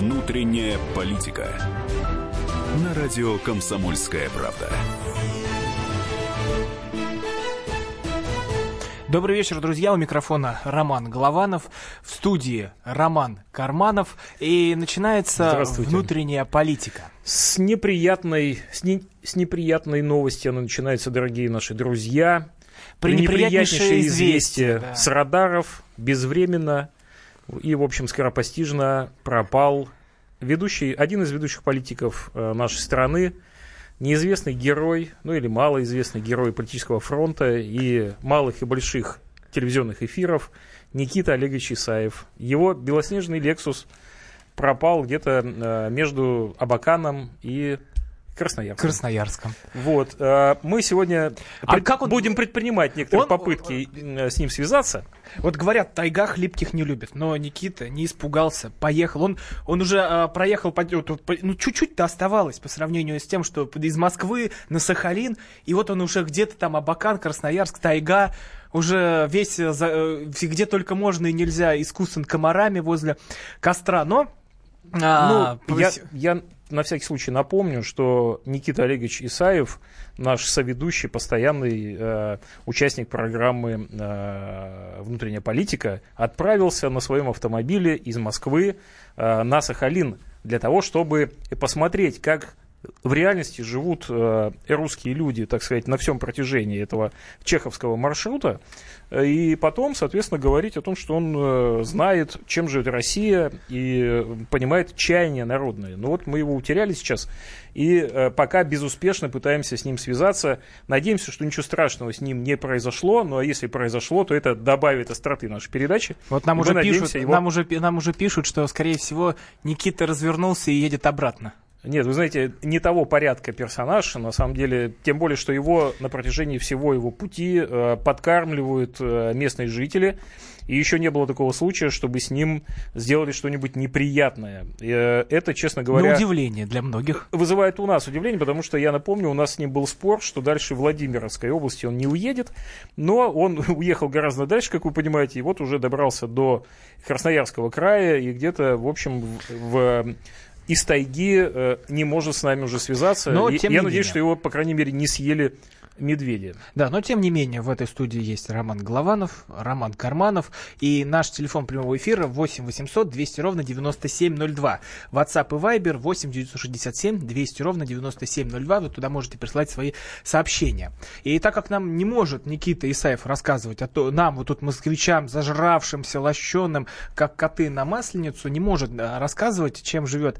Внутренняя политика. На радио Комсомольская правда. Добрый вечер, друзья. У микрофона Роман Голованов. В студии Роман Карманов. И начинается внутренняя политика. С неприятной, с, не, с неприятной новости она начинается, дорогие наши друзья. Пренеприятнейшее известие да. с радаров безвременно и, в общем, скоропостижно пропал ведущий, один из ведущих политиков э, нашей страны, неизвестный герой, ну или малоизвестный герой политического фронта и малых и больших телевизионных эфиров Никита Олегович Исаев. Его белоснежный «Лексус» пропал где-то э, между Абаканом и Красноярском. Красноярском. Вот. Э, мы сегодня а пред... как он... будем предпринимать некоторые он... попытки э, с ним связаться. Вот говорят, тайга хлипких не любит, но Никита не испугался, поехал. Он, он уже а, проехал, по, ну чуть-чуть-то оставалось по сравнению с тем, что из Москвы на Сахалин, и вот он уже где-то там Абакан, Красноярск, тайга, уже весь, за, где только можно и нельзя, искусствен комарами возле костра, но... А, ну, я, я на всякий случай напомню, что Никита Олегович Исаев, наш соведущий, постоянный э, участник программы э, «Внутренняя политика», отправился на своем автомобиле из Москвы э, на Сахалин для того, чтобы посмотреть, как в реальности живут э, русские люди, так сказать, на всем протяжении этого чеховского маршрута, и потом, соответственно, говорить о том, что он э, знает, чем живет Россия и понимает чаяния народные. Но вот мы его утеряли сейчас, и э, пока безуспешно пытаемся с ним связаться. Надеемся, что ничего страшного с ним не произошло, но если произошло, то это добавит остроты нашей передачи. Вот нам, уже пишут, его... нам, уже, нам уже пишут, что, скорее всего, Никита развернулся и едет обратно. Нет, вы знаете, не того порядка персонаж, на самом деле, тем более, что его на протяжении всего его пути э, подкармливают э, местные жители, и еще не было такого случая, чтобы с ним сделали что-нибудь неприятное. Э, это, честно говоря... На удивление для многих. Вызывает у нас удивление, потому что, я напомню, у нас с ним был спор, что дальше в Владимировской области он не уедет, но он уехал гораздо дальше, как вы понимаете, и вот уже добрался до Красноярского края, и где-то, в общем, в из тайги э, не может с нами уже связаться. Но, тем я надеюсь, менее. что его, по крайней мере, не съели медведи. Да, но тем не менее в этой студии есть Роман Голованов, Роман Карманов и наш телефон прямого эфира 8 800 200 ровно 9702. WhatsApp и Viber 8 967 200 ровно 9702. Вы туда можете прислать свои сообщения. И так как нам не может Никита Исаев рассказывать, а то нам, вот тут москвичам, зажравшимся, лощенным, как коты на масленицу, не может рассказывать, чем живет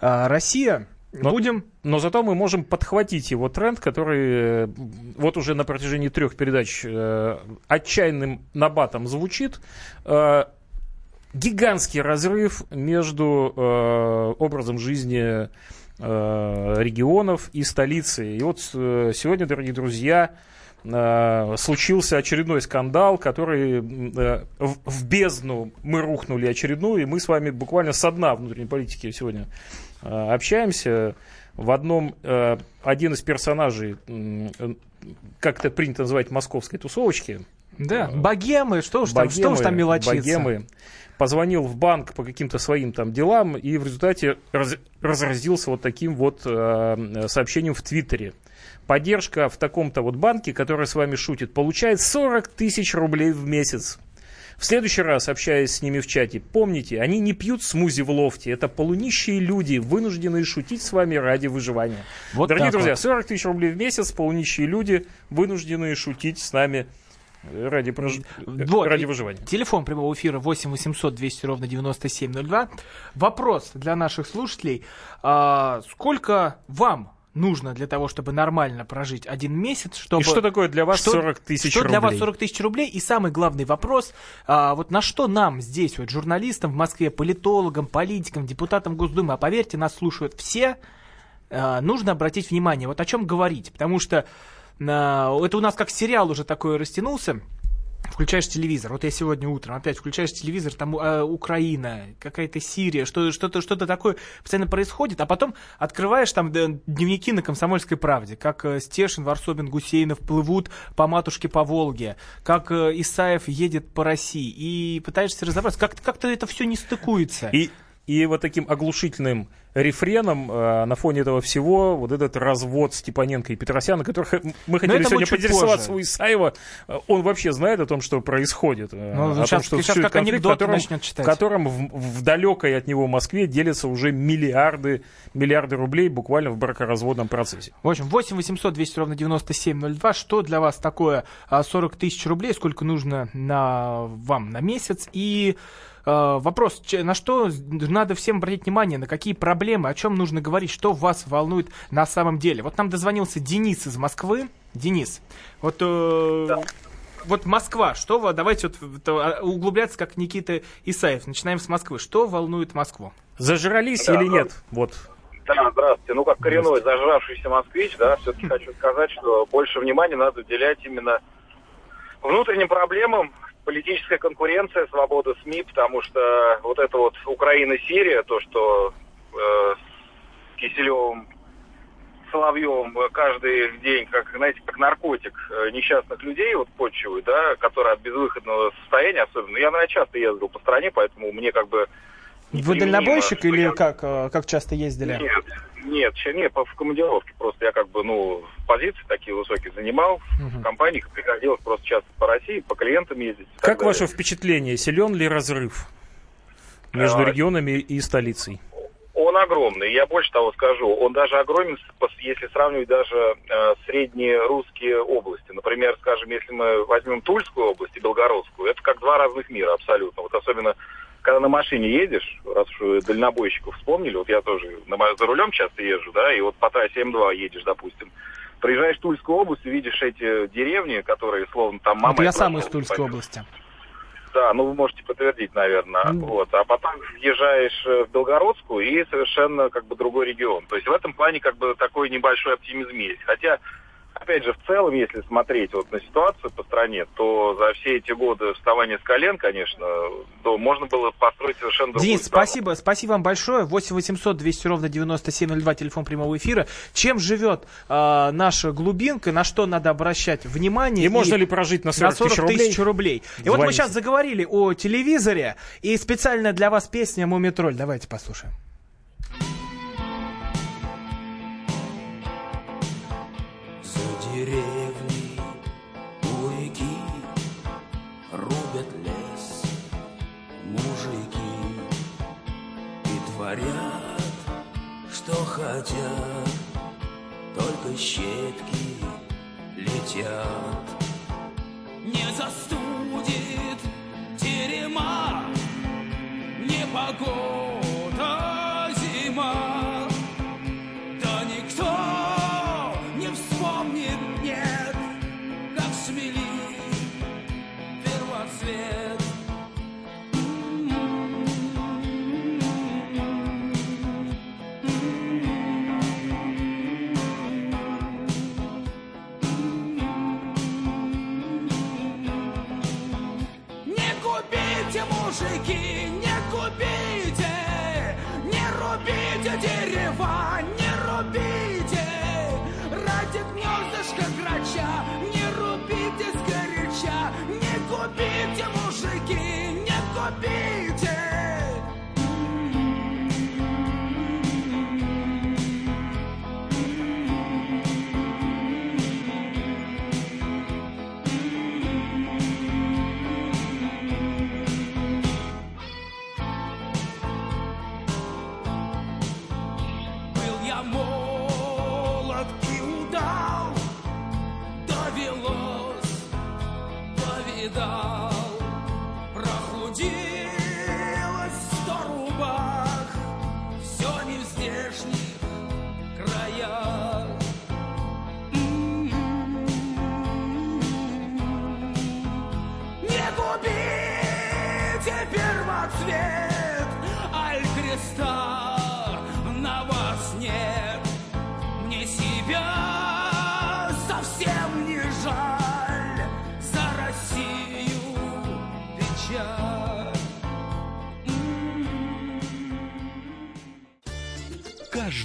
а, Россия, но, Будем. Но зато мы можем подхватить его тренд, который э, вот уже на протяжении трех передач э, отчаянным набатом звучит. Э, гигантский разрыв между э, образом жизни э, регионов и столицы. И вот э, сегодня, дорогие друзья, э, случился очередной скандал, который э, в, в бездну мы рухнули очередную, и мы с вами буквально со дна внутренней политики сегодня общаемся. В одном э, один из персонажей, как это принято называть, московской тусовочки. Да, богемы, что уж там, что уж там мелочиться. Богемы позвонил в банк по каким-то своим там делам и в результате раз, разразился вот таким вот э, сообщением в Твиттере. Поддержка в таком-то вот банке, который с вами шутит, получает 40 тысяч рублей в месяц. В следующий раз, общаясь с ними в чате, помните, они не пьют смузи в лофте. Это полунищие люди, вынужденные шутить с вами ради выживания. Вот Дорогие друзья, вот. 40 тысяч рублей в месяц, полунищие люди, вынужденные шутить с нами ради, прож... вот, ради выживания. Телефон прямого эфира 8 800 200 ровно 9702. Вопрос для наших слушателей. А, сколько вам нужно для того, чтобы нормально прожить один месяц, чтобы... И что такое для вас что, 40 тысяч рублей? Что для вас 40 тысяч рублей? И самый главный вопрос, а, вот на что нам здесь, вот журналистам в Москве, политологам, политикам, депутатам Госдумы, а поверьте, нас слушают все, а, нужно обратить внимание, вот о чем говорить, потому что а, это у нас как сериал уже такой растянулся, Включаешь телевизор. Вот я сегодня утром опять включаешь телевизор, там э, Украина, какая-то Сирия, что, что-то, что-то такое постоянно происходит, а потом открываешь там дневники на Комсомольской правде, как э, Стешин, Варсобин, Гусейнов плывут по матушке по Волге, как э, Исаев едет по России, и пытаешься разобраться, как, как-то это все не стыкуется. И И вот таким оглушительным рефреном э, на фоне этого всего вот этот развод Степаненко и Петросяна, которых мы хотели сегодня поинтересоваться у Исаева, э, он вообще знает о том, что происходит. Э, ну, о сейчас, том, что сейчас как анекдот в котором, начнет читать. В котором в, в далекой от него Москве делятся уже миллиарды, миллиарды рублей буквально в бракоразводном процессе. В общем, 8 800 200 ровно 9702. Что для вас такое 40 а, тысяч рублей? Сколько нужно на вам на месяц? И вопрос, на что надо всем обратить внимание, на какие проблемы, о чем нужно говорить, что вас волнует на самом деле. Вот нам дозвонился Денис из Москвы. Денис, вот... Э, да. Вот Москва, что вы, давайте вот а, углубляться, как Никита Исаев. Начинаем с Москвы. Что волнует Москву? Зажрались да, или нет? Вот. Да, здравствуйте. Ну, как коренной зажравшийся москвич, да, все-таки хочу сказать, что больше внимания надо уделять именно внутренним проблемам, политическая конкуренция, свобода СМИ, потому что вот это вот Украина-Сирия, то, что э, с Киселевым, Соловьевым каждый день, как, знаете, как наркотик э, несчастных людей вот почивают, да, которые от безвыходного состояния особенно. Я, наверное, часто ездил по стране, поэтому мне как бы вы дальнобойщик или я... как, э, как часто ездили? Нет, нет, нет, в командировке. Просто я как бы, ну, позиции такие высокие занимал. Угу. В компаниях приходилось просто часто по России, по клиентам ездить. Как ваше впечатление? Силен ли разрыв между а, регионами и столицей? Он огромный. Я больше того скажу. Он даже огромен, если сравнивать даже э, средние русские области. Например, скажем, если мы возьмем Тульскую область и Белгородскую, это как два разных мира абсолютно. Вот особенно когда на машине едешь, раз уж дальнобойщиков вспомнили, вот я тоже на, за рулем часто езжу, да, и вот по трассе М2 едешь, допустим, приезжаешь в Тульскую область и видишь эти деревни, которые словно там мама... Вот я сам из Тульской пойдет. области. Да, ну вы можете подтвердить, наверное. Mm. Вот. А потом въезжаешь в Белгородскую и совершенно как бы другой регион. То есть в этом плане как бы такой небольшой оптимизм есть. Хотя опять же, в целом, если смотреть вот на ситуацию по стране, то за все эти годы вставания с колен, конечно, то можно было построить совершенно другую Денис, страну. спасибо, спасибо вам большое. 8 800 200 ровно 9702, телефон прямого эфира. Чем живет э, наша глубинка, на что надо обращать внимание? И, и можно ли прожить на 40, на 40 тысяч рублей? рублей. И вот мы сейчас заговорили о телевизоре, и специально для вас песня «Мумитроль». Давайте послушаем. Хотят Только щепки летят. Не застудит терема Не погода дерева, не рубите, ради гнездышка грача, не рубите сгоряча, не губите, мужики, не губите.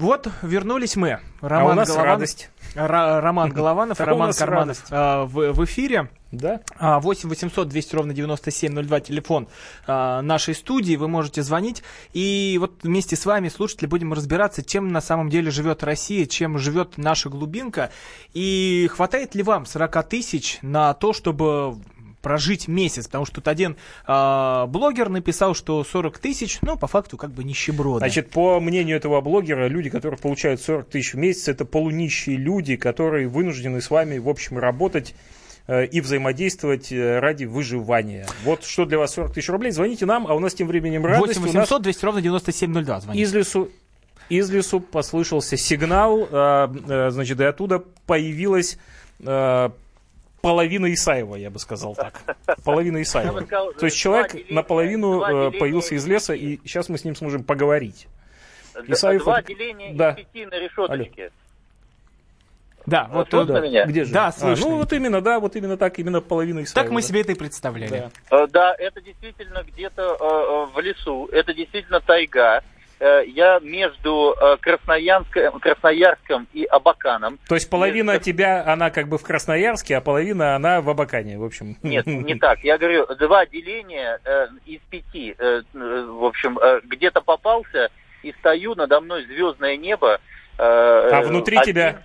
Вот, вернулись мы. Роман а у нас Голованов, радость. Роман Голованов, Роман Карманов э, в, в эфире. Да. 8 800 200 ровно 9702 телефон а, нашей студии. Вы можете звонить. И вот вместе с вами, слушатели, будем разбираться, чем на самом деле живет Россия, чем живет наша глубинка. И хватает ли вам 40 тысяч на то, чтобы прожить месяц, потому что тут один э, блогер написал, что 40 тысяч, ну, по факту, как бы нищеброды. Значит, по мнению этого блогера, люди, которые получают 40 тысяч в месяц, это полунищие люди, которые вынуждены с вами, в общем, работать э, и взаимодействовать э, ради выживания. Вот что для вас 40 тысяч рублей. Звоните нам, а у нас тем временем радость. 8 800 нас... 200 ровно 9702 звоните. Из лесу, из лесу послышался сигнал, э, значит, и оттуда появилась половина Исаева, я бы сказал так. Половина Исаева. То есть человек наполовину появился из леса, и сейчас мы с ним сможем поговорить. Исаев... Два деления да. из пяти на решеточке. Да, вот слышно да. меня? Где же? Да, слышно. А, ну вот именно, да, вот именно так, именно половина Исаева. Так мы себе это и представляли. Да, да это действительно где-то э, в лесу, это действительно тайга. Э, я между э, Красноярском, Красноярском и Абаканом. То есть половина между... тебя, она как бы в Красноярске, а половина она в Абакане, в общем. Нет, не так. Я говорю, два деления э, из пяти, э, в общем, э, где-то попался, и стою, надо мной звездное небо. А внутри один... тебя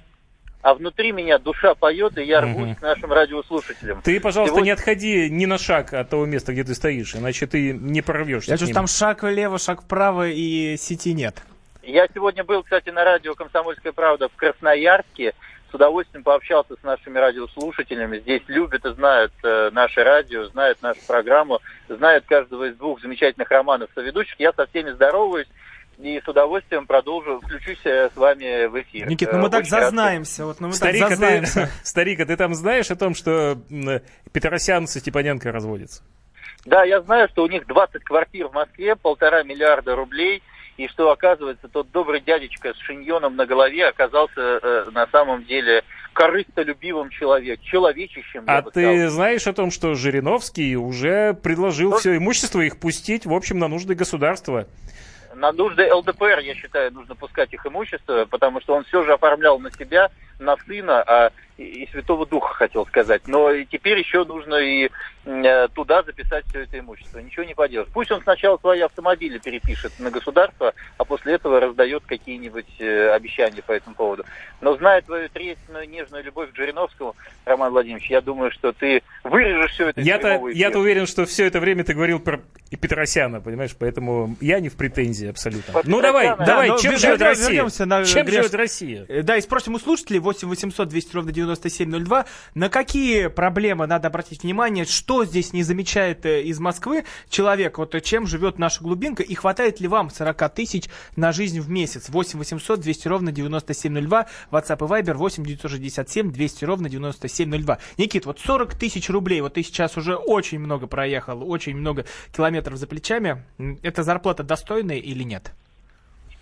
а внутри меня душа поет, и я рвусь угу. к нашим радиослушателям. Ты, пожалуйста, Сегодня... не отходи ни на шаг от того места, где ты стоишь, иначе ты не прорвешься. Я чувствую, там шаг влево, шаг вправо, и сети нет. Я сегодня был, кстати, на радио «Комсомольская правда» в Красноярске. С удовольствием пообщался с нашими радиослушателями. Здесь любят и знают э, наше радио, знают нашу программу, знают каждого из двух замечательных романов соведущих. Я со всеми здороваюсь и с удовольствием продолжу, включусь э, с вами в эфир. Никит, ну мы э, так зазнаемся. Вот, ну мы старик, так зазнаемся. Ты, старик, а ты там знаешь о том, что Петросян со Степаненко разводится? Да, я знаю, что у них 20 квартир в Москве, полтора миллиарда рублей, и что, оказывается, тот добрый дядечка с шиньоном на голове оказался э, на самом деле корыстолюбивым человеком, человечищем. А ты сказал. знаешь о том, что Жириновский уже предложил что? все имущество их пустить, в общем, на нужды государства? На нужды ЛДПР, я считаю, нужно пускать их имущество, потому что он все же оформлял на себя, на сына, а и Святого Духа, хотел сказать. Но теперь еще нужно и э, туда записать все это имущество. Ничего не поделаешь. Пусть он сначала свои автомобили перепишет на государство, а после этого раздает какие-нибудь э, обещания по этому поводу. Но зная твою трепетную, нежную любовь к Жириновскому, Роман Владимирович, я думаю, что ты вырежешь все это Я-то, я-то уверен, что все это время ты говорил про Петросяна, понимаешь, поэтому я не в претензии абсолютно. По ну давай, да, давай, чем живет Россия? На чем греш... живет Россия? Э, да, и спросим у слушателей 8 800 200 ровно 9702, на какие проблемы надо обратить внимание, что здесь не замечает э, из Москвы человек, вот чем живет наша глубинка, и хватает ли вам 40 тысяч на жизнь в месяц? 8 800 200 ровно 9702, WhatsApp и Viber 8 967 200 ровно 9702. Никит, вот 40 тысяч рублей, вот ты сейчас уже очень много проехал, очень много километров за плечами, это зарплата достойная или нет?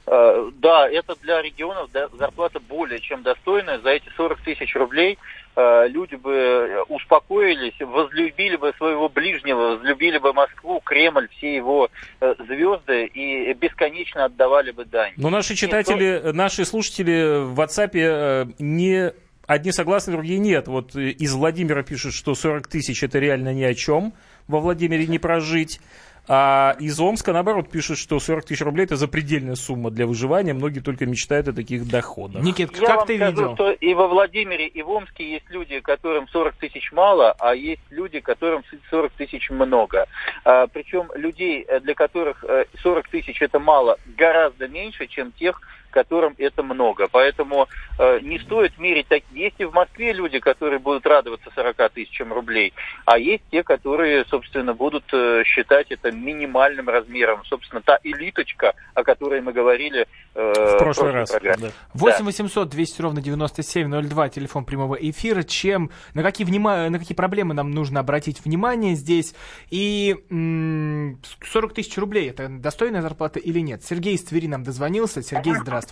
Э, да, это для регионов зарплата более чем достойная. За эти 40 тысяч рублей э, люди бы успокоились, возлюбили бы своего ближнего, возлюбили бы Москву, Кремль, все его э, звезды и бесконечно отдавали бы дань. Но наши читатели, Нет, наши слушатели в WhatsApp не одни согласны, другие нет. Вот из Владимира пишут, что 40 тысяч это реально ни о чем во Владимире не прожить. А из Омска, наоборот, пишут, что 40 тысяч рублей это запредельная сумма для выживания. Многие только мечтают о таких доходах. Никит, Я как вам ты скажу, видел? что и во Владимире, и в Омске есть люди, которым 40 тысяч мало, а есть люди, которым 40 тысяч много. А, причем людей, э, для которых 40 э, тысяч это мало, гораздо меньше, чем тех, которым это много. Поэтому э, не стоит мерить так. Есть и в Москве люди, которые будут радоваться 40 тысячам рублей, а есть те, которые, собственно, будут э, считать это минимальным размером. Собственно, та элиточка, о которой мы говорили э, в прошлый раз. Программе. Да. 8 800 200 ровно 9702, телефон прямого эфира. Чем, на какие, внима, на какие проблемы нам нужно обратить внимание здесь? И м- 40 тысяч рублей, это достойная зарплата или нет? Сергей из Твери нам дозвонился. Сергей, здравствуйте.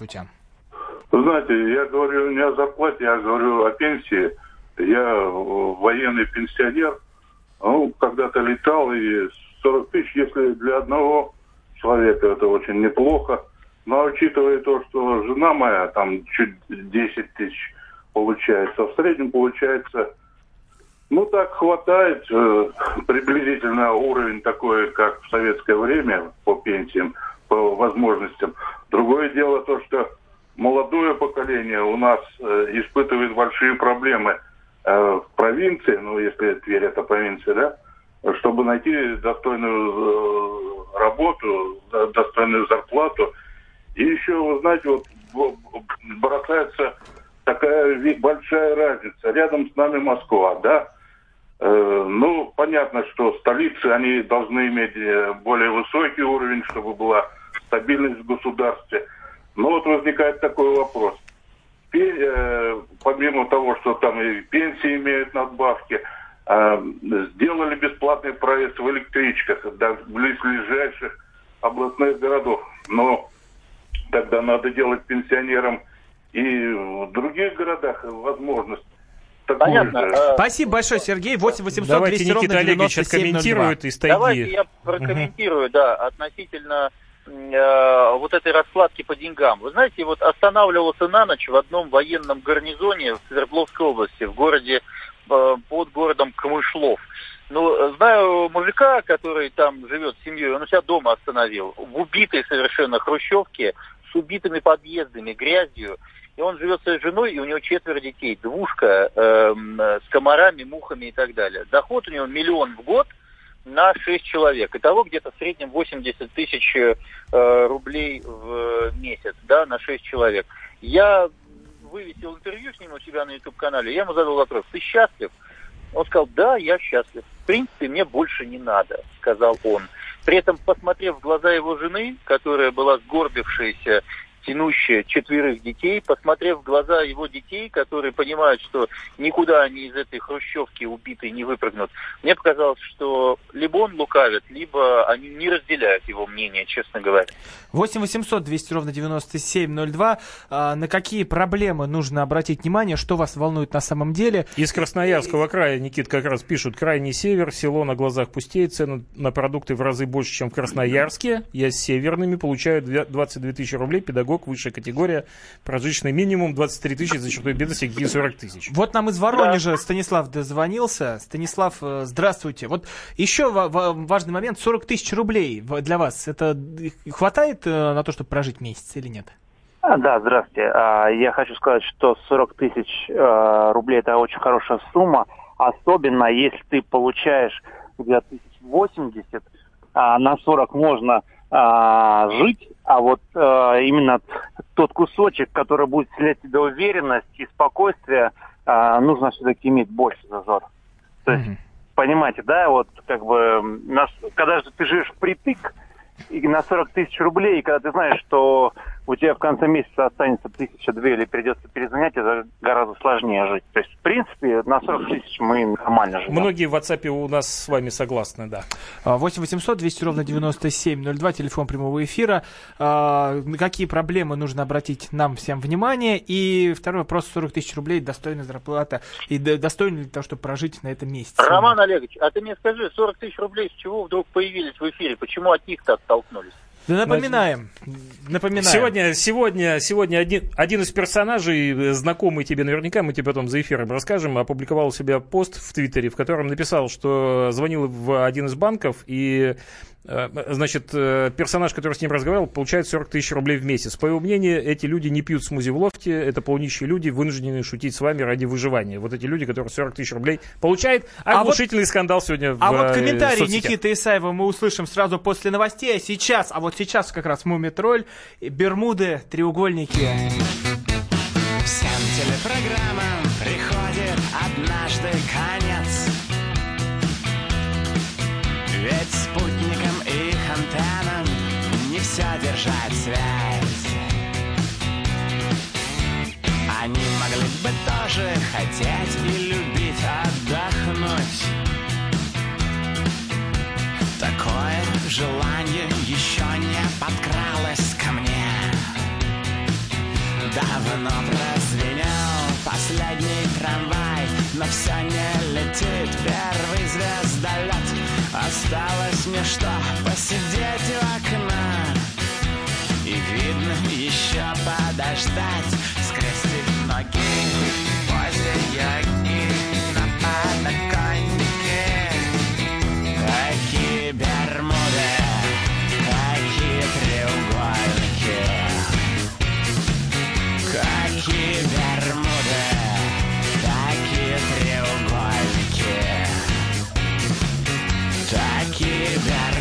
Вы знаете, я говорю не о зарплате, я говорю о пенсии. Я военный пенсионер. Ну, когда-то летал, и 40 тысяч, если для одного человека это очень неплохо. Но учитывая то, что жена моя там чуть 10 тысяч получается, в среднем получается, ну так хватает э, приблизительно уровень такой, как в советское время по пенсиям, по возможностям. Другое дело то, что молодое поколение у нас э, испытывает большие проблемы э, в провинции, ну если Тверь это провинция, да, чтобы найти достойную э, работу, достойную зарплату. И еще, вы знаете, вот бросается такая большая разница. Рядом с нами Москва, да? Э, ну, понятно, что столицы, они должны иметь э, более высокий уровень, чтобы была стабильность в государстве. Но вот возникает такой вопрос. Помимо того, что там и пенсии имеют надбавки, а, сделали бесплатный проезд в электричках до близлежащих областных городов. Но тогда надо делать пенсионерам и в других городах возможность Понятно. Же. А, Спасибо большое, Сергей. 8 800 Давайте 200 Никита Олегович откомментирует из тайги. Давайте я прокомментирую, угу. да, относительно э, вот этой раскладки по деньгам. Вы знаете, вот останавливался на ночь в одном военном гарнизоне в Свердловской области, в городе Э, под городом Камышлов. Ну, знаю мужика, который там живет с семьей, он у себя дома остановил, в убитой совершенно хрущевке, с убитыми подъездами, грязью. И он живет своей женой, и у него четверо детей, двушка э, с комарами, мухами и так далее. Доход у него миллион в год на 6 человек. Итого где-то в среднем 80 тысяч э, рублей в месяц, да, на 6 человек. Я вывесил интервью с ним у себя на YouTube-канале, я ему задал вопрос, ты счастлив? Он сказал, да, я счастлив. В принципе, мне больше не надо, сказал он. При этом, посмотрев в глаза его жены, которая была сгорбившаяся тянущая четверых детей, посмотрев в глаза его детей, которые понимают, что никуда они из этой хрущевки убитой не выпрыгнут, мне показалось, что либо он лукавит, либо они не разделяют его мнение, честно говоря. 8 800 200 ровно 9702. А, на какие проблемы нужно обратить внимание, что вас волнует на самом деле? Из Красноярского края, Никит, как раз пишут, крайний север, село на глазах пустеет, цены на продукты в разы больше, чем в Красноярске. Я с северными получаю 22 тысячи рублей, педагог педагог, высшая категория, прожиточный минимум 23 тысячи, за чертой бедности какие 40 тысяч. Вот нам из Воронежа да. Станислав дозвонился. Станислав, э, здравствуйте. Вот еще важный момент, 40 тысяч рублей для вас. Это хватает э, на то, чтобы прожить месяц или нет? А, да, здравствуйте. А, я хочу сказать, что 40 тысяч э, рублей это очень хорошая сумма, особенно если ты получаешь где-то 1080, а на 40 можно а, жить, а вот а, именно тот кусочек, который будет вселять в тебя уверенность и спокойствие, а, нужно все-таки иметь больше зазор. То есть, mm-hmm. понимаете, да, вот как бы, нас, когда же ты живешь впритык, и на 40 тысяч рублей, и когда ты знаешь, что у тебя в конце месяца останется тысяча-две или придется перезвонять, это гораздо сложнее жить. То есть, в принципе, на 40 тысяч мы нормально живем. Многие в WhatsApp у нас с вами согласны, да. 8 800 200 ровно 9702, телефон прямого эфира. А, на какие проблемы нужно обратить нам всем внимание? И второй вопрос, 40 тысяч рублей, достойная зарплата. И достойно ли того, чтобы прожить на этом месяце? Роман Олегович, а ты мне скажи, 40 тысяч рублей с чего вдруг появились в эфире? Почему от них-то оттолкнулись? Да напоминаем. Напоминаем. Сегодня, сегодня, сегодня один, один из персонажей, э, знакомый тебе наверняка, мы тебе потом за эфиром расскажем, опубликовал у себя пост в Твиттере, в котором написал, что звонил в один из банков и значит, э, персонаж, который с ним разговаривал, получает 40 тысяч рублей в месяц. По его мнению, эти люди не пьют смузи в лофте, это полнищие люди, вынуждены шутить с вами ради выживания. Вот эти люди, которые 40 тысяч рублей получают, оглушительный а вот, скандал сегодня А в, вот комментарий соцсетях. Никиты Исаева мы услышим сразу после новостей, а сейчас, а вот сейчас как раз Мумитроль, Бермуды, треугольники. Всем телепрограммам держать связь. Они могли бы тоже хотеть и любить отдохнуть. Такое желание еще не подкралось ко мне. Давно прозвенел последний трамвай, но все не летит первый звездолет. Осталось мне что, посидеть у окна И видно еще подождать. Скрестить ноги возле йоги На подоконнике Какие бермуды, какие треугольники. Какие бермуды, такие треугольники. Такие Бермуды,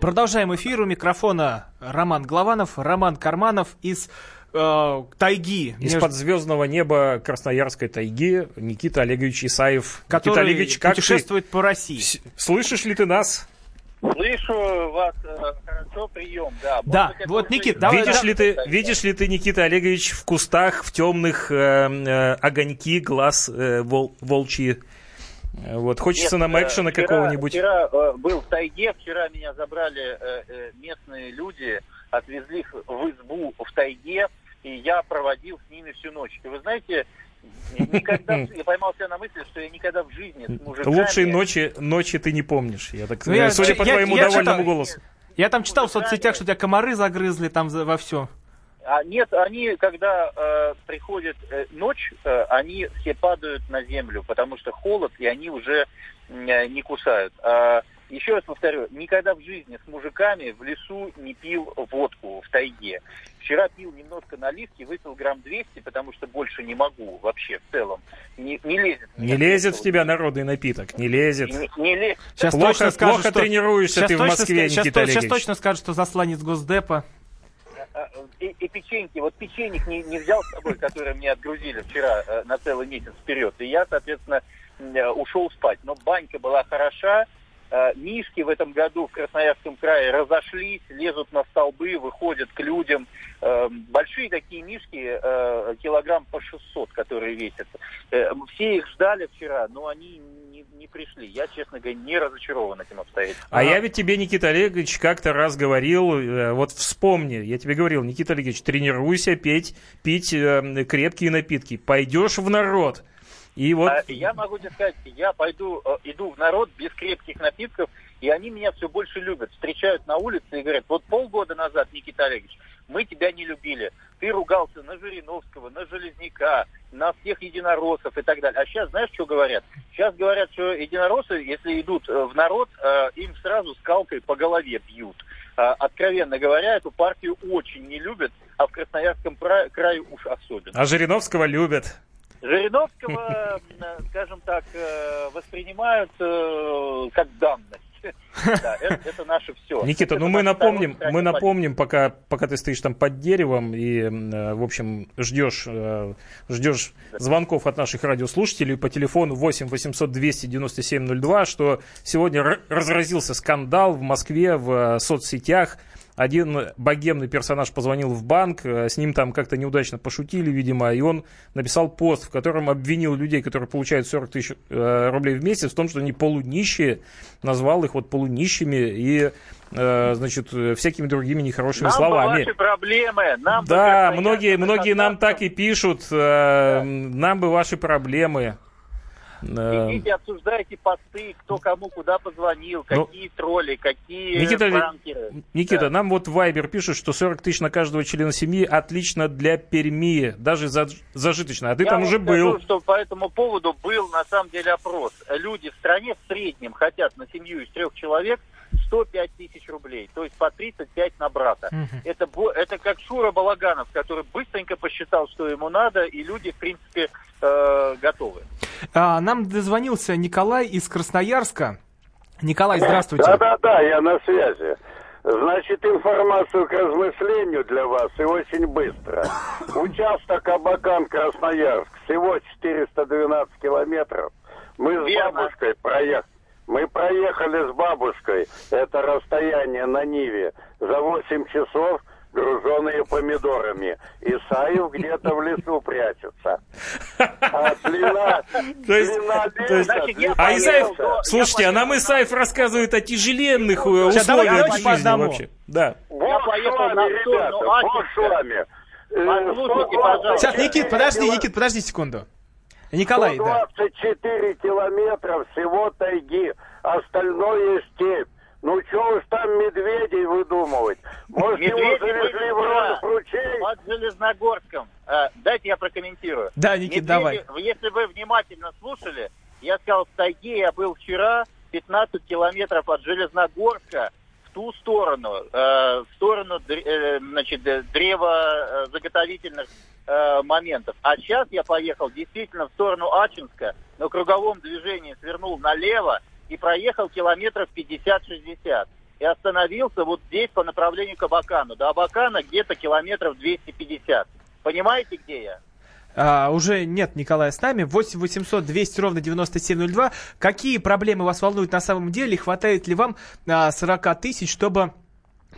Продолжаем эфир. У микрофона Роман Главанов, Роман Карманов из э, тайги. Из-под между... звездного неба Красноярской тайги Никита Олегович Исаев. Который Никита Олегович, как путешествует ты? по России. Слышишь ли ты нас? Слышу вас э, хорошо, прием, да. Да, вот, Никит, давай. Видишь, да, ли ты, видишь ли ты, Никита Олегович, в кустах, в темных э, э, огоньки, глаз э, вол, волчьи? Вот, хочется Нет, нам э, экшена какого-нибудь. Вчера э, был в тайге, вчера меня забрали э, э, местные люди, отвезли их в избу в тайге, и я проводил с ними всю ночь. И вы знаете, никогда я поймал себя на мысли, что я никогда в жизни с мужиками... Лучшей ночи, ночи ты не помнишь, я так ну, я, судя я, по твоему я, довольному читал, голосу. Я там читал в соцсетях, что тебя комары загрызли там во все. А нет, они, когда э, приходит э, ночь, э, они все падают на землю, потому что холод, и они уже э, не кусают. А, еще раз повторю, никогда в жизни с мужиками в лесу не пил водку в тайге. Вчера пил немножко наливки, выпил грамм 200, потому что больше не могу вообще в целом. Не, не лезет. Не лезет в тебя народный напиток, не лезет. Не, не лезет. Сейчас плохо, точно скажут, плохо что... тренируешься ты в Москве, сейчас, Никита сейчас, сейчас точно скажут, что засланец Госдепа. А, а, и, и печеньки, вот печеньик не, не взял с собой, который мне отгрузили вчера э, на целый месяц вперед. И я, соответственно, э, ушел спать. Но банька была хороша, Э, мишки в этом году в Красноярском крае разошлись, лезут на столбы, выходят к людям. Э, большие такие мишки, э, килограмм по 600, которые весят. Все их ждали вчера, но они не, пришли. Я, честно говоря, не разочарован этим обстоятельством. А, а я ведь тебе, Никита Олегович, как-то раз говорил, вот вспомни, я тебе говорил, Никита Олегович, тренируйся петь, пить крепкие напитки. Пойдешь в народ, и вот... А я могу тебе сказать, я пойду, э, иду в народ без крепких напитков, и они меня все больше любят. Встречают на улице и говорят, вот полгода назад, Никита Олегович, мы тебя не любили. Ты ругался на Жириновского, на Железняка, на всех единороссов и так далее. А сейчас знаешь, что говорят? Сейчас говорят, что единороссы, если идут э, в народ, э, им сразу скалкой по голове бьют. Откровенно говоря, эту партию очень не любят, а в Красноярском крае уж особенно. А Жириновского любят. Жириновского, скажем так, э, воспринимают э, как данность. Да, это, наше все. Никита, ну мы напомним, мы напомним, пока, пока ты стоишь там под деревом и, э, в общем, ждешь, э, ждешь звонков от наших радиослушателей по телефону 8 800 297 02, что сегодня разразился скандал в Москве в э, соцсетях один богемный персонаж позвонил в банк, э, с ним там как-то неудачно пошутили, видимо, и он написал пост, в котором обвинил людей, которые получают 40 тысяч э, рублей в месяц, в том, что они полунищие, назвал их вот полунищими и э, значит, всякими другими нехорошими нам словами. Бы ваши проблемы. Нам да, бы многие, многие нам так и пишут. Нам бы ваши проблемы. Идите, обсуждайте посты, кто кому куда позвонил, ну, какие тролли, какие Никита, пранкеры. Никита, да. нам вот Вайбер пишет, что 40 тысяч на каждого члена семьи отлично для Перми, даже за, зажиточно. А ты Я там уже скажу, был. что по этому поводу был на самом деле опрос. Люди в стране в среднем хотят на семью из трех человек 105 тысяч рублей, то есть по 35 на брата. Угу. Это, это как Шура Балаганов, который быстренько посчитал, что ему надо, и люди, в принципе, э, готовы. А, нам дозвонился Николай из Красноярска. Николай, здравствуйте. Да-да-да, я на связи. Значит, информацию к размышлению для вас и очень быстро. Участок Абакан-Красноярск всего 412 километров. Мы с Верно. бабушкой проехали. Мы проехали с бабушкой это расстояние на Ниве за 8 часов груженные помидорами. Исаев где-то в лесу прячется. А длина, то есть, длина то есть, а Исаев, слушайте, а нам Исаев рассказывает о тяжеленных э, условиях жизни вообще. Да. Я поехал на ребята, бог с вами. Э, Сейчас, Никит, подожди, Никит, подожди секунду. Николай, 124 да. километра всего тайги, остальное степь. Ну, что уж там медведей выдумывать? Может, Медведи его завезли в ручей? Под Железногорском. А, дайте я прокомментирую. Да, Никит, давай. Если вы внимательно слушали, я сказал, в тайге я был вчера 15 километров от Железногорска в ту сторону, э, в сторону э, значит, древа заготовительных э, моментов. А сейчас я поехал действительно в сторону Ачинска, на круговом движении свернул налево и проехал километров 50-60. И остановился вот здесь по направлению к Абакану. До Абакана где-то километров 250. Понимаете, где я? А, уже нет Николая с нами. 8 800 200 ровно 9702. Какие проблемы вас волнуют на самом деле? Хватает ли вам а, 40 тысяч, чтобы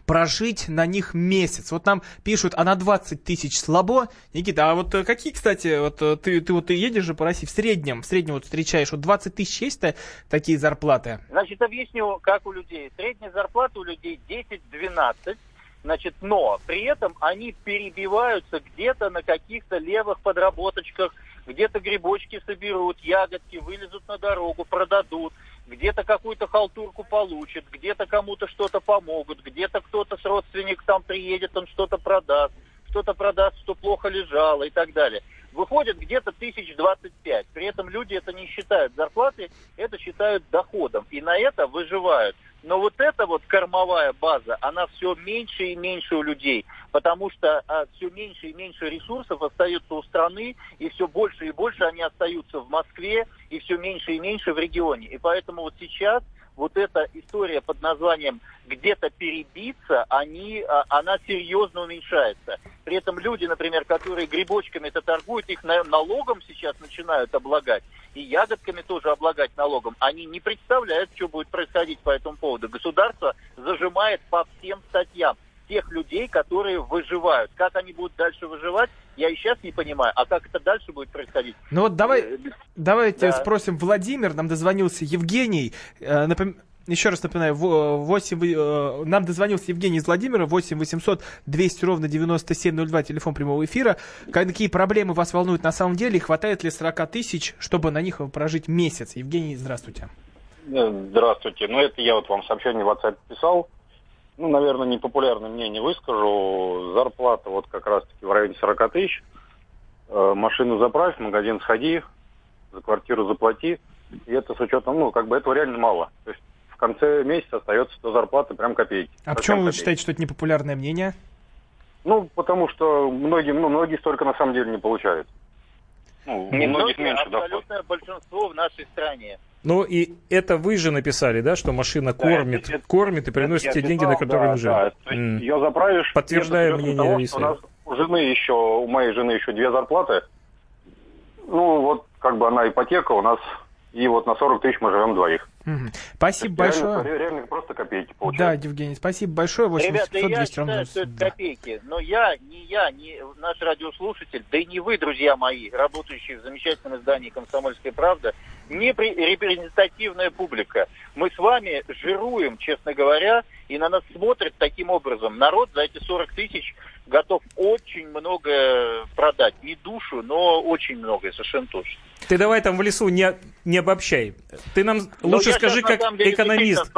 прожить на них месяц. Вот нам пишут, а на 20 тысяч слабо. Никита, а вот э, какие, кстати, вот э, ты, ты вот ты едешь же по России в среднем, в среднем вот встречаешь, вот 20 тысяч есть такие зарплаты? Значит, объясню, как у людей. Средняя зарплата у людей 10-12, значит, но при этом они перебиваются где-то на каких-то левых подработочках, где-то грибочки соберут, ягодки вылезут на дорогу, продадут где-то какую-то халтурку получит, где-то кому-то что-то помогут, где-то кто-то с родственник там приедет, он что-то продаст, кто-то продаст, что плохо лежало и так далее. Выходит где-то тысяч двадцать пять. При этом люди это не считают зарплатой, это считают доходом. И на это выживают. Но вот эта вот кормовая база, она все меньше и меньше у людей, потому что а, все меньше и меньше ресурсов остается у страны, и все больше и больше они остаются в Москве, и все меньше и меньше в регионе. И поэтому вот сейчас вот эта история под названием где-то перебиться, они, а, она серьезно уменьшается. При этом люди, например, которые грибочками это торгуют, их налогом сейчас начинают облагать, и ягодками тоже облагать налогом. Они не представляют, что будет происходить по этому поводу. Государство зажимает по всем статьям тех людей, которые выживают. Как они будут дальше выживать, я и сейчас не понимаю. А как это дальше будет происходить? Ну вот давай, э, давайте да. спросим Владимир. Нам дозвонился Евгений. Э, напом... Еще раз напоминаю, 8, э, нам дозвонился Евгений из Владимира, 8 800 200 ровно 9702, телефон прямого эфира. Какие проблемы вас волнуют на самом деле? Хватает ли 40 тысяч, чтобы на них прожить месяц? Евгений, здравствуйте. Здравствуйте. Ну, это я вот вам сообщение в WhatsApp писал ну, наверное, непопулярное мнение выскажу. Зарплата вот как раз-таки в районе 40 тысяч. Э, машину заправь, в магазин сходи, за квартиру заплати. И это с учетом, ну, как бы этого реально мало. То есть в конце месяца остается до зарплаты прям копейки. А почему вы копейки. считаете, что это непопулярное мнение? Ну, потому что многие, ну, многие столько на самом деле не получают. Ну, не многих меньше абсолютное доход. большинство в нашей стране. Ну и это вы же написали, да, что машина кормит, это, кормит и приносит те деньги, на которые да, нужны. Да, есть ее заправишь. Подтверждаю мнение того, у нас у жены еще, у моей жены еще две зарплаты. Ну вот как бы она ипотека у нас, и вот на 40 тысяч мы живем двоих. Угу. Спасибо большое. Реально, реально просто копейки получаются. Да, Евгений, спасибо большое. 8 Ребята, 700, я считаю, что это да. копейки. Но я, не я, не наш радиослушатель, да и не вы, друзья мои, работающие в замечательном издании «Комсомольская правда», не репрезентативная публика. Мы с вами жируем, честно говоря, и на нас смотрят таким образом. Народ за эти 40 тысяч готов очень многое продать. Не душу, но очень многое, совершенно точно. Ты давай там в лесу не, не обобщай. Ты нам но лучше скажи, как экономист.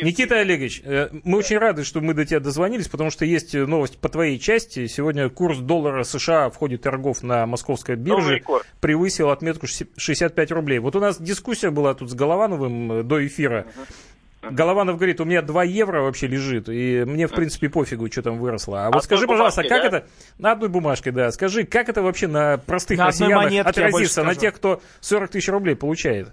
Никита Олегович, э, мы очень рады, что мы до тебя дозвонились, потому что есть новость по твоей части. Сегодня курс доллара США в ходе торгов на московской бирже превысил отметку 65 рублей. Вот у нас дискуссия была тут с Головановым э, до эфира. Угу. Голованов говорит, у меня 2 евро вообще лежит, и мне, в принципе, пофигу, что там выросло. А вот скажи, пожалуйста, как да? это... На одной бумажке, да. Скажи, как это вообще на простых на россиянах отразится, на тех, кто 40 тысяч рублей получает?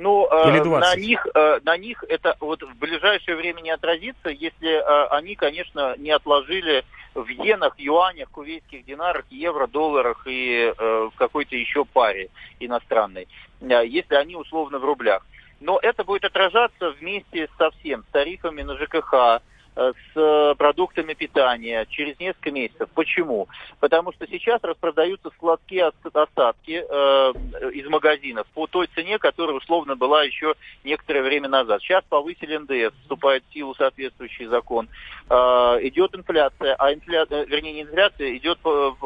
Ну, э, на них, э, на них это вот в ближайшее время не отразится, если э, они, конечно, не отложили в иенах, юанях, кувейтских динарах, евро, долларах и э, в какой-то еще паре иностранной, если они условно в рублях. Но это будет отражаться вместе со всем, с тарифами на ЖКХ, э, с продуктами питания через несколько месяцев. Почему? Потому что сейчас распродаются складские остатки э, из магазинов по той цене, которая условно была еще некоторое время назад. Сейчас повысили НДС, вступает в силу соответствующий закон. Э, идет инфляция, а инфляция, вернее не инфляция, идет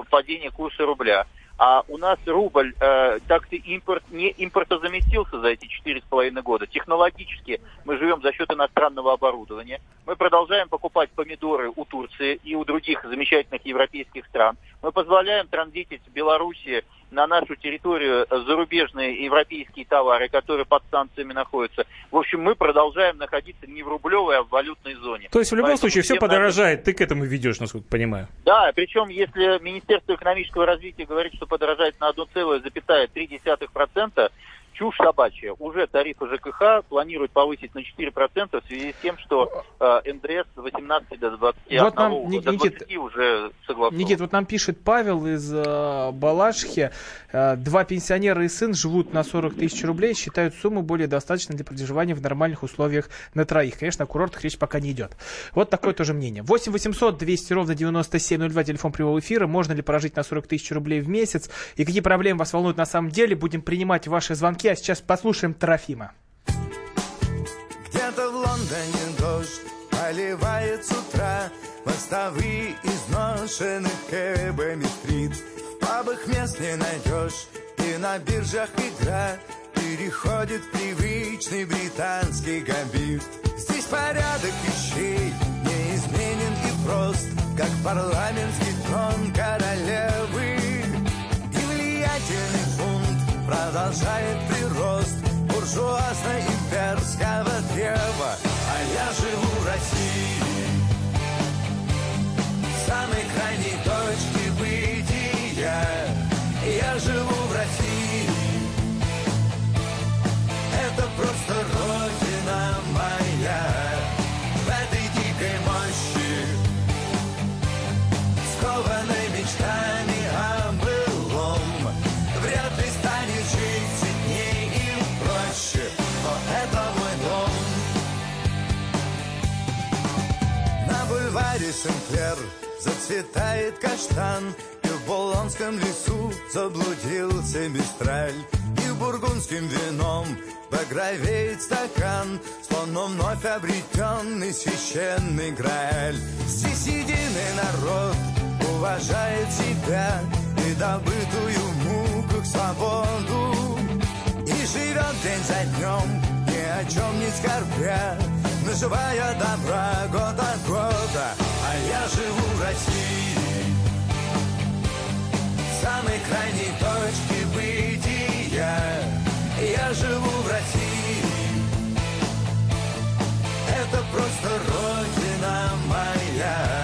падение курса рубля а у нас рубль э, так-то импорт, не импортозаместился за эти четыре с половиной года. Технологически мы живем за счет иностранного оборудования. Мы продолжаем покупать помидоры у Турции и у других замечательных европейских стран. Мы позволяем транзитить в Беларуси на нашу территорию зарубежные европейские товары, которые под санкциями находятся. В общем, мы продолжаем находиться не в рублевой, а в валютной зоне. То есть в любом Поэтому случае все подорожает, надо... ты к этому ведешь, насколько понимаю. Да, причем если Министерство экономического развития говорит, что подорожает на 1,3%, чушь собачья. Уже тарифы ЖКХ планируют повысить на 4% в связи с тем, что э, НДС с 18 до 21 вот нам, до Никит, 20 уже согласован. Никит, вот нам пишет Павел из э, Балашхи. Э, два пенсионера и сын живут на 40 тысяч рублей, считают сумму более достаточной для проживания в нормальных условиях на троих. Конечно, о курортах речь пока не идет. Вот такое тоже мнение. 8 800 200 ровно 9702, телефон прямого эфира. Можно ли прожить на 40 тысяч рублей в месяц? И какие проблемы вас волнуют на самом деле? Будем принимать ваши звонки звонки, а сейчас послушаем Трофима. Где-то в Лондоне дождь поливает с утра. Мостовые изношены кэбами стрит. В мест не найдешь и на биржах игра. Переходит привычный британский гамбит. Здесь порядок вещей неизменен и прост Как парламентский трон королевы. И влиятельный продолжает прирост буржуазно-имперского древа, а я живу в России, в самой крайней точке бытия. Я живу в России, это просто бульваре Сенклер Зацветает каштан И в Болонском лесу заблудился мистраль И бургундским вином багровеет стакан Словно вновь обретенный священный грааль. Здесь единый народ уважает себя И добытую в муках свободу. И живет день за днем, ни о чем не скорбя наживая добра год от года, я живу в России, в самой крайней точке бытия. Я живу в России, это просто родина моя.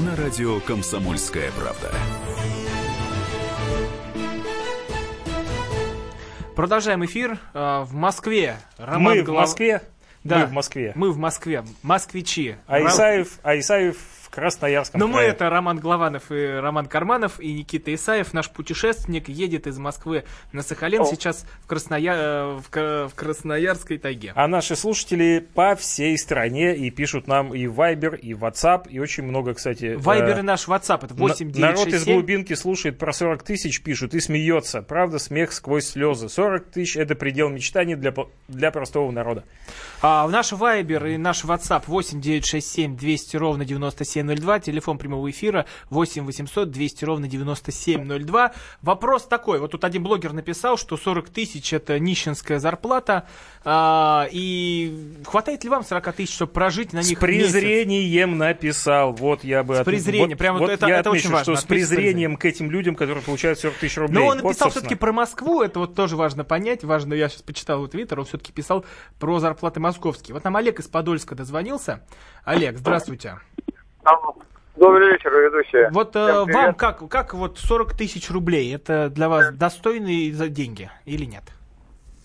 На радио «Комсомольская правда». Продолжаем эфир. А, в Москве. Роман Мы Голов... в Москве. Да, мы в Москве. Мы в Москве. Москвичи. А Исаев, а Исаев Красноярском Но крае. мы это Роман Главанов и Роман Карманов и Никита Исаев, наш путешественник, едет из Москвы на Сахалин, О. сейчас в, Красноя... Э, в, в Красноярской тайге. А наши слушатели по всей стране и пишут нам и Viber, и WhatsApp, и очень много, кстати... Viber э... и наш WhatsApp, это 8 9 Народ из глубинки слушает про 40 тысяч, пишут и смеется. Правда, смех сквозь слезы. 40 тысяч это предел мечтаний для, для простого народа. А, наш Viber и наш WhatsApp 8 967 200 ровно 97 9702, телефон прямого эфира 8 800 200 ровно 9702. Вопрос такой, вот тут один блогер написал, что 40 тысяч это нищенская зарплата, а, и хватает ли вам 40 тысяч, чтобы прожить на них С презрением месяц? написал, вот я бы... С презрением, вот, прямо вот это, я это отмечу, очень важно. что с презрением к этим людям, которые получают 40 тысяч рублей. Но он написал вот, все-таки про Москву, это вот тоже важно понять, важно, я сейчас почитал его твиттер, он все-таки писал про зарплаты московские. Вот нам Олег из Подольска дозвонился. Олег, здравствуйте. Добрый вечер, ведущие. Вот э, вам как, как вот 40 тысяч рублей, это для вас да. достойные деньги или нет?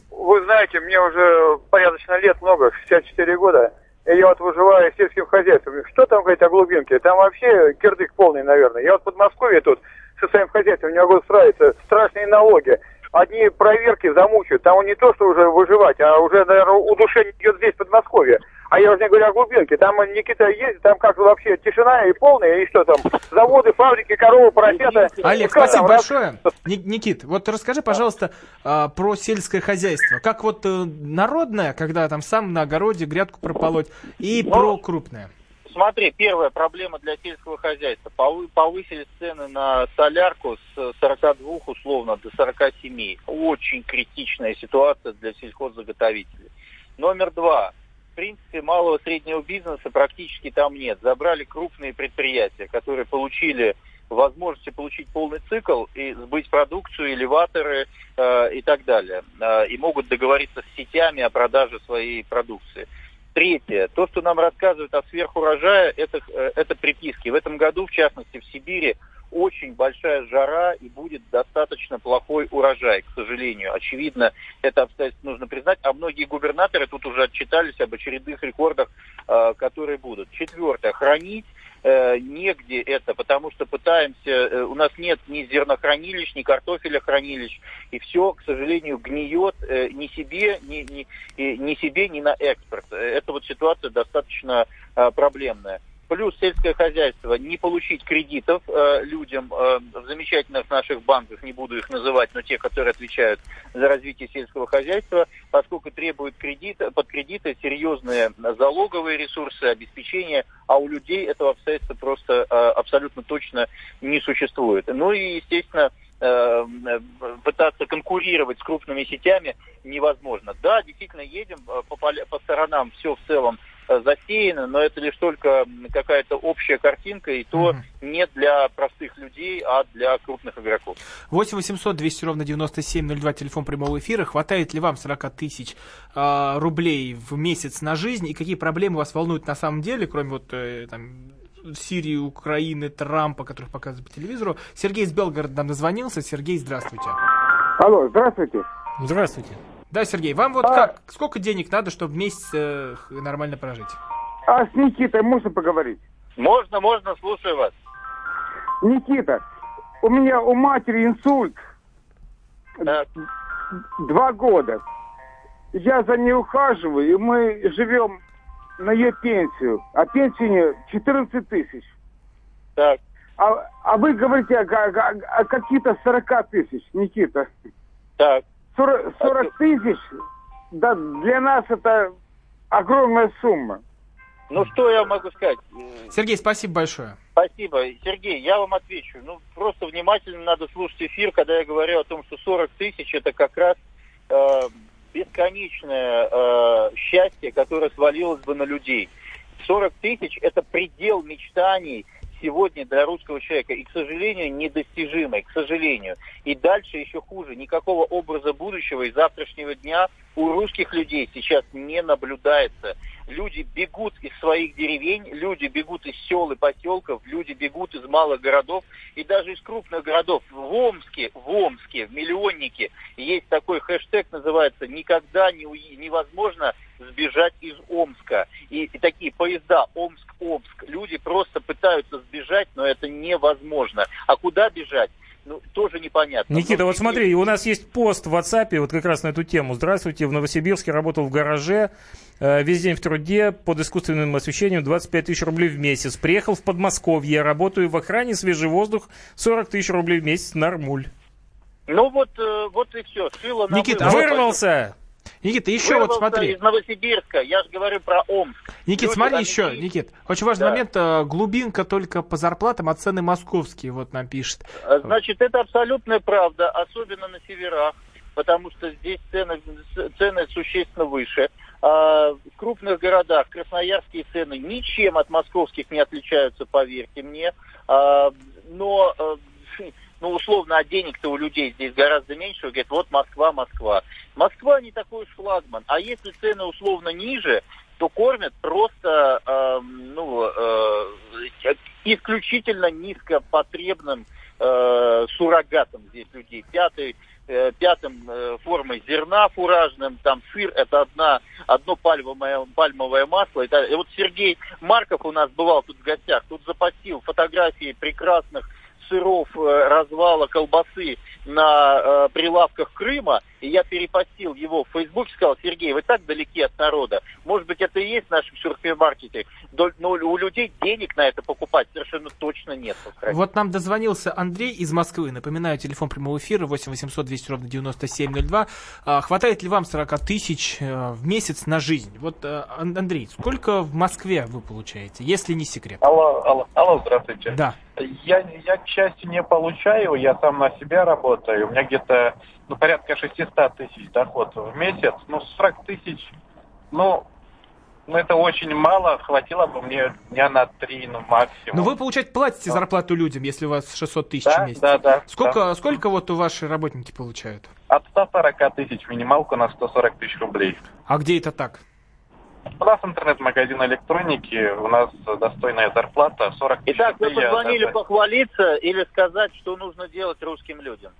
Вы знаете, мне уже порядочно лет много, 64 года, и я вот выживаю сельским хозяйством. Что там говорить о глубинке? Там вообще кирдык полный, наверное. Я вот в Подмосковье тут со своим хозяйством не могу справиться. Страшные налоги. Одни проверки замучают. Там не то, что уже выживать, а уже, наверное, удушение идет здесь, в Подмосковье. А я уже не говорю о глубинке. Там Никита ездит, там как вообще тишина и полная, и что там, заводы, фабрики, коровы, поросята. Олег, спасибо большое. Никит, вот расскажи, пожалуйста, а, про сельское хозяйство. Как вот э, народное, когда там сам на огороде грядку прополоть, и ну, про крупное. Смотри, первая проблема для сельского хозяйства. Повысили цены на солярку с 42 условно до 47. Очень критичная ситуация для сельхоззаготовителей. Номер два принципе, малого среднего бизнеса практически там нет. Забрали крупные предприятия, которые получили возможности получить полный цикл и сбыть продукцию, элеваторы э, и так далее. Э, и могут договориться с сетями о продаже своей продукции. Третье. То, что нам рассказывают о сверхурожае, это, э, это приписки. В этом году, в частности, в Сибири очень большая жара и будет достаточно плохой урожай, к сожалению. Очевидно, это обстоятельство нужно признать, а многие губернаторы тут уже отчитались об очередных рекордах, э, которые будут. Четвертое. Хранить э, негде это, потому что пытаемся, э, у нас нет ни зернохранилищ, ни картофеля хранилищ, и все, к сожалению, гниет ни себе, ни, ни, ни себе, ни на экспорт. Эта вот ситуация достаточно проблемная плюс сельское хозяйство, не получить кредитов э, людям э, в замечательных наших банках, не буду их называть, но те, которые отвечают за развитие сельского хозяйства, поскольку требуют кредита, под кредиты серьезные залоговые ресурсы, обеспечения, а у людей этого обстоятельства просто э, абсолютно точно не существует. Ну и, естественно, э, пытаться конкурировать с крупными сетями невозможно. Да, действительно, едем э, по, по сторонам, все в целом засеяно, но это лишь только какая-то общая картинка, и то mm-hmm. не для простых людей, а для крупных игроков. 8 800 200 ровно 9702, телефон прямого эфира. Хватает ли вам 40 тысяч э, рублей в месяц на жизнь, и какие проблемы вас волнуют на самом деле, кроме вот э, там, Сирии, Украины, Трампа, которых показывают по телевизору. Сергей из Белгорода нам дозвонился. Сергей, здравствуйте. Алло, здравствуйте. Здравствуйте. Да, Сергей, вам вот а... как, сколько денег надо, чтобы месяц э, нормально прожить? А с Никитой можно поговорить? Можно, можно, слушаю вас. Никита, у меня у матери инсульт. Так. Два года. Я за ней ухаживаю, и мы живем на ее пенсию. А пенсия 14 тысяч. Так. А, а вы говорите о, о, о каких-то 40 тысяч, Никита. Так. 40, 40 тысяч, да, для нас это огромная сумма. Ну, что я могу сказать? Сергей, спасибо большое. Спасибо. Сергей, я вам отвечу. Ну, просто внимательно надо слушать эфир, когда я говорю о том, что 40 тысяч это как раз э, бесконечное э, счастье, которое свалилось бы на людей. 40 тысяч это предел мечтаний сегодня для русского человека. И, к сожалению, недостижимый, к сожалению. И дальше еще хуже. Никакого образа будущего и завтрашнего дня у русских людей сейчас не наблюдается. Люди бегут из своих деревень, люди бегут из сел и поселков, люди бегут из малых городов и даже из крупных городов. В Омске, в Омске, в Миллионнике есть такой хэштег, называется «Никогда не уи... невозможно сбежать из Омска». И, и такие поезда Омск-Омск. Люди просто пытаются сбежать, но это невозможно. А куда бежать? Ну, тоже непонятно. Никита, вот смотри, у нас есть пост в WhatsApp вот как раз на эту тему. Здравствуйте, в Новосибирске работал в гараже, э, весь день в труде, под искусственным освещением 25 тысяч рублей в месяц. Приехал в Подмосковье, работаю в охране, свежий воздух, 40 тысяч рублей в месяц, нормуль. Ну вот, э, вот и все. Шило Никита, вырвался! Никита, еще вот смотри. из Новосибирска, я же говорю про Омск. Никит, Люди смотри еще, Никит, очень важный да. момент, э, глубинка только по зарплатам, а цены московские, вот нам пишет. А, значит, это абсолютная правда, особенно на северах, потому что здесь цены, цены существенно выше. А в крупных городах красноярские цены ничем от московских не отличаются, поверьте мне. А, но э, ну, условно, а денег-то у людей здесь гораздо меньше, говорят, вот Москва, Москва. Москва не такой уж флагман. А если цены условно ниже, то кормят просто, э, ну, э, исключительно низкопотребным э, суррогатом здесь людей. Пятый, э, пятым э, формой зерна фуражным, там сыр, это одна, одно пальмовое, пальмовое масло. Это, и вот Сергей Марков у нас бывал тут в гостях, тут запостил фотографии прекрасных сыров, э, развала колбасы на э, прилавках Крыма, и я перепостил его в Facebook, сказал, Сергей, вы так далеки от народа, может быть, это и есть в нашем супермаркете, но у людей денег на это покупать совершенно точно нет. Вот нам дозвонился Андрей из Москвы, напоминаю, телефон прямого эфира 8 800 200 ровно 9702. А, хватает ли вам 40 тысяч э, в месяц на жизнь? Вот, э, Андрей, сколько в Москве вы получаете, если не секрет? Алло, алло, алло здравствуйте. Да. Я, я, к счастью, не получаю, я сам на себя работаю. У меня где-то ну, порядка 600 тысяч доход в месяц. Ну, 40 тысяч, ну, ну, это очень мало, хватило бы мне дня на три, ну, максимум. Но вы, получать платите зарплату людям, если у вас 600 тысяч да, в месяц? Да, да. Сколько, да. сколько вот у ваши работники получают? От 140 тысяч минималку на 140 тысяч рублей. А где это так? У нас интернет-магазин электроники, у нас достойная зарплата 40 тысяч Итак, вы позвонили за... похвалиться или сказать, что нужно делать русским людям?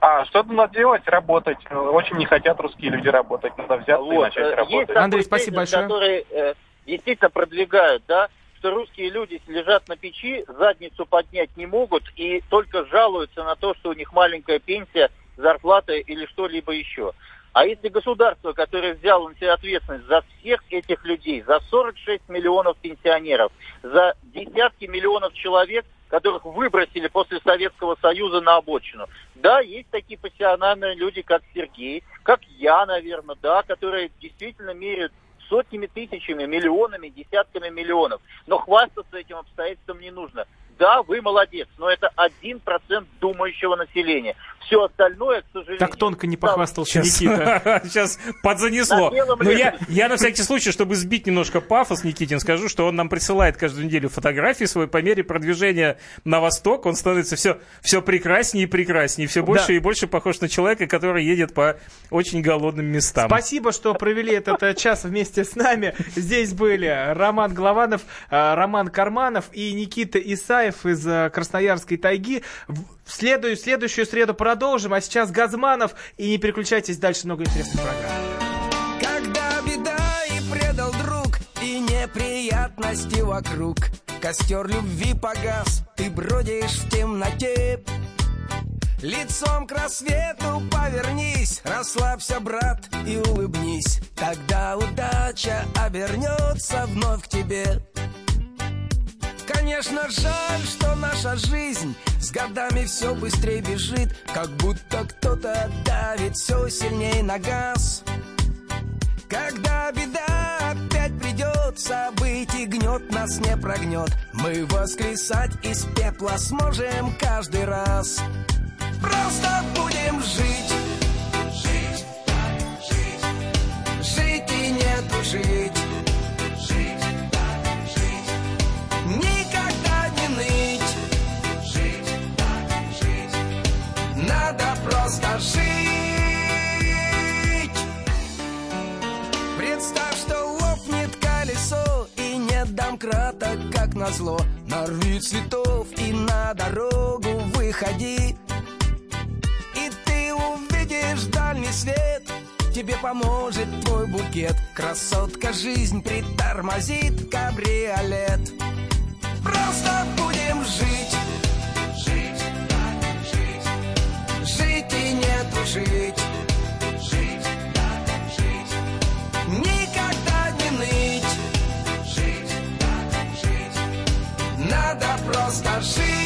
А, что надо делать? Работать. Очень не хотят русские люди работать. Надо взяться вот. и начать работать. Есть Андрей, спасибо большое. Которые э, действительно продвигают, да, что русские люди лежат на печи, задницу поднять не могут и только жалуются на то, что у них маленькая пенсия, зарплата или что-либо еще. А если государство, которое взяло на себя ответственность за всех этих людей, за 46 миллионов пенсионеров, за десятки миллионов человек, которых выбросили после Советского Союза на обочину. Да, есть такие профессиональные люди, как Сергей, как я, наверное, да, которые действительно меряют сотнями тысячами, миллионами, десятками миллионов. Но хвастаться этим обстоятельством не нужно да, вы молодец, но это один процент думающего населения. Все остальное, к сожалению... Так тонко не похвастался сейчас, Никита. Сейчас подзанесло. Но я, я на всякий случай, чтобы сбить немножко пафос, Никитин, скажу, что он нам присылает каждую неделю фотографии свои по мере продвижения на восток. Он становится все, все прекраснее и прекраснее, все больше да. и больше похож на человека, который едет по очень голодным местам. Спасибо, что провели этот э, час вместе с нами. Здесь были Роман Главанов, э, Роман Карманов и Никита Исаев. Николаев из э, Красноярской тайги. В следую, следующую среду продолжим, а сейчас Газманов. И не переключайтесь, дальше много интересных программ. Когда беда и предал друг, и неприятности вокруг, костер любви погас, ты бродишь в темноте. Лицом к рассвету повернись, расслабься, брат, и улыбнись. Тогда удача обернется вновь к тебе. Конечно, жаль, что наша жизнь с годами все быстрее бежит, как будто кто-то давит все сильнее на газ. Когда беда опять придется быть и гнет нас не прогнет Мы воскресать из пепла сможем каждый раз Просто будем Жить, назло Нарви цветов и на дорогу выходи. И ты увидишь дальний свет. Тебе поможет твой букет. Красотка жизнь притормозит кабриолет. Просто будем жить. Жить, жить Жить. И не тужить Надо просто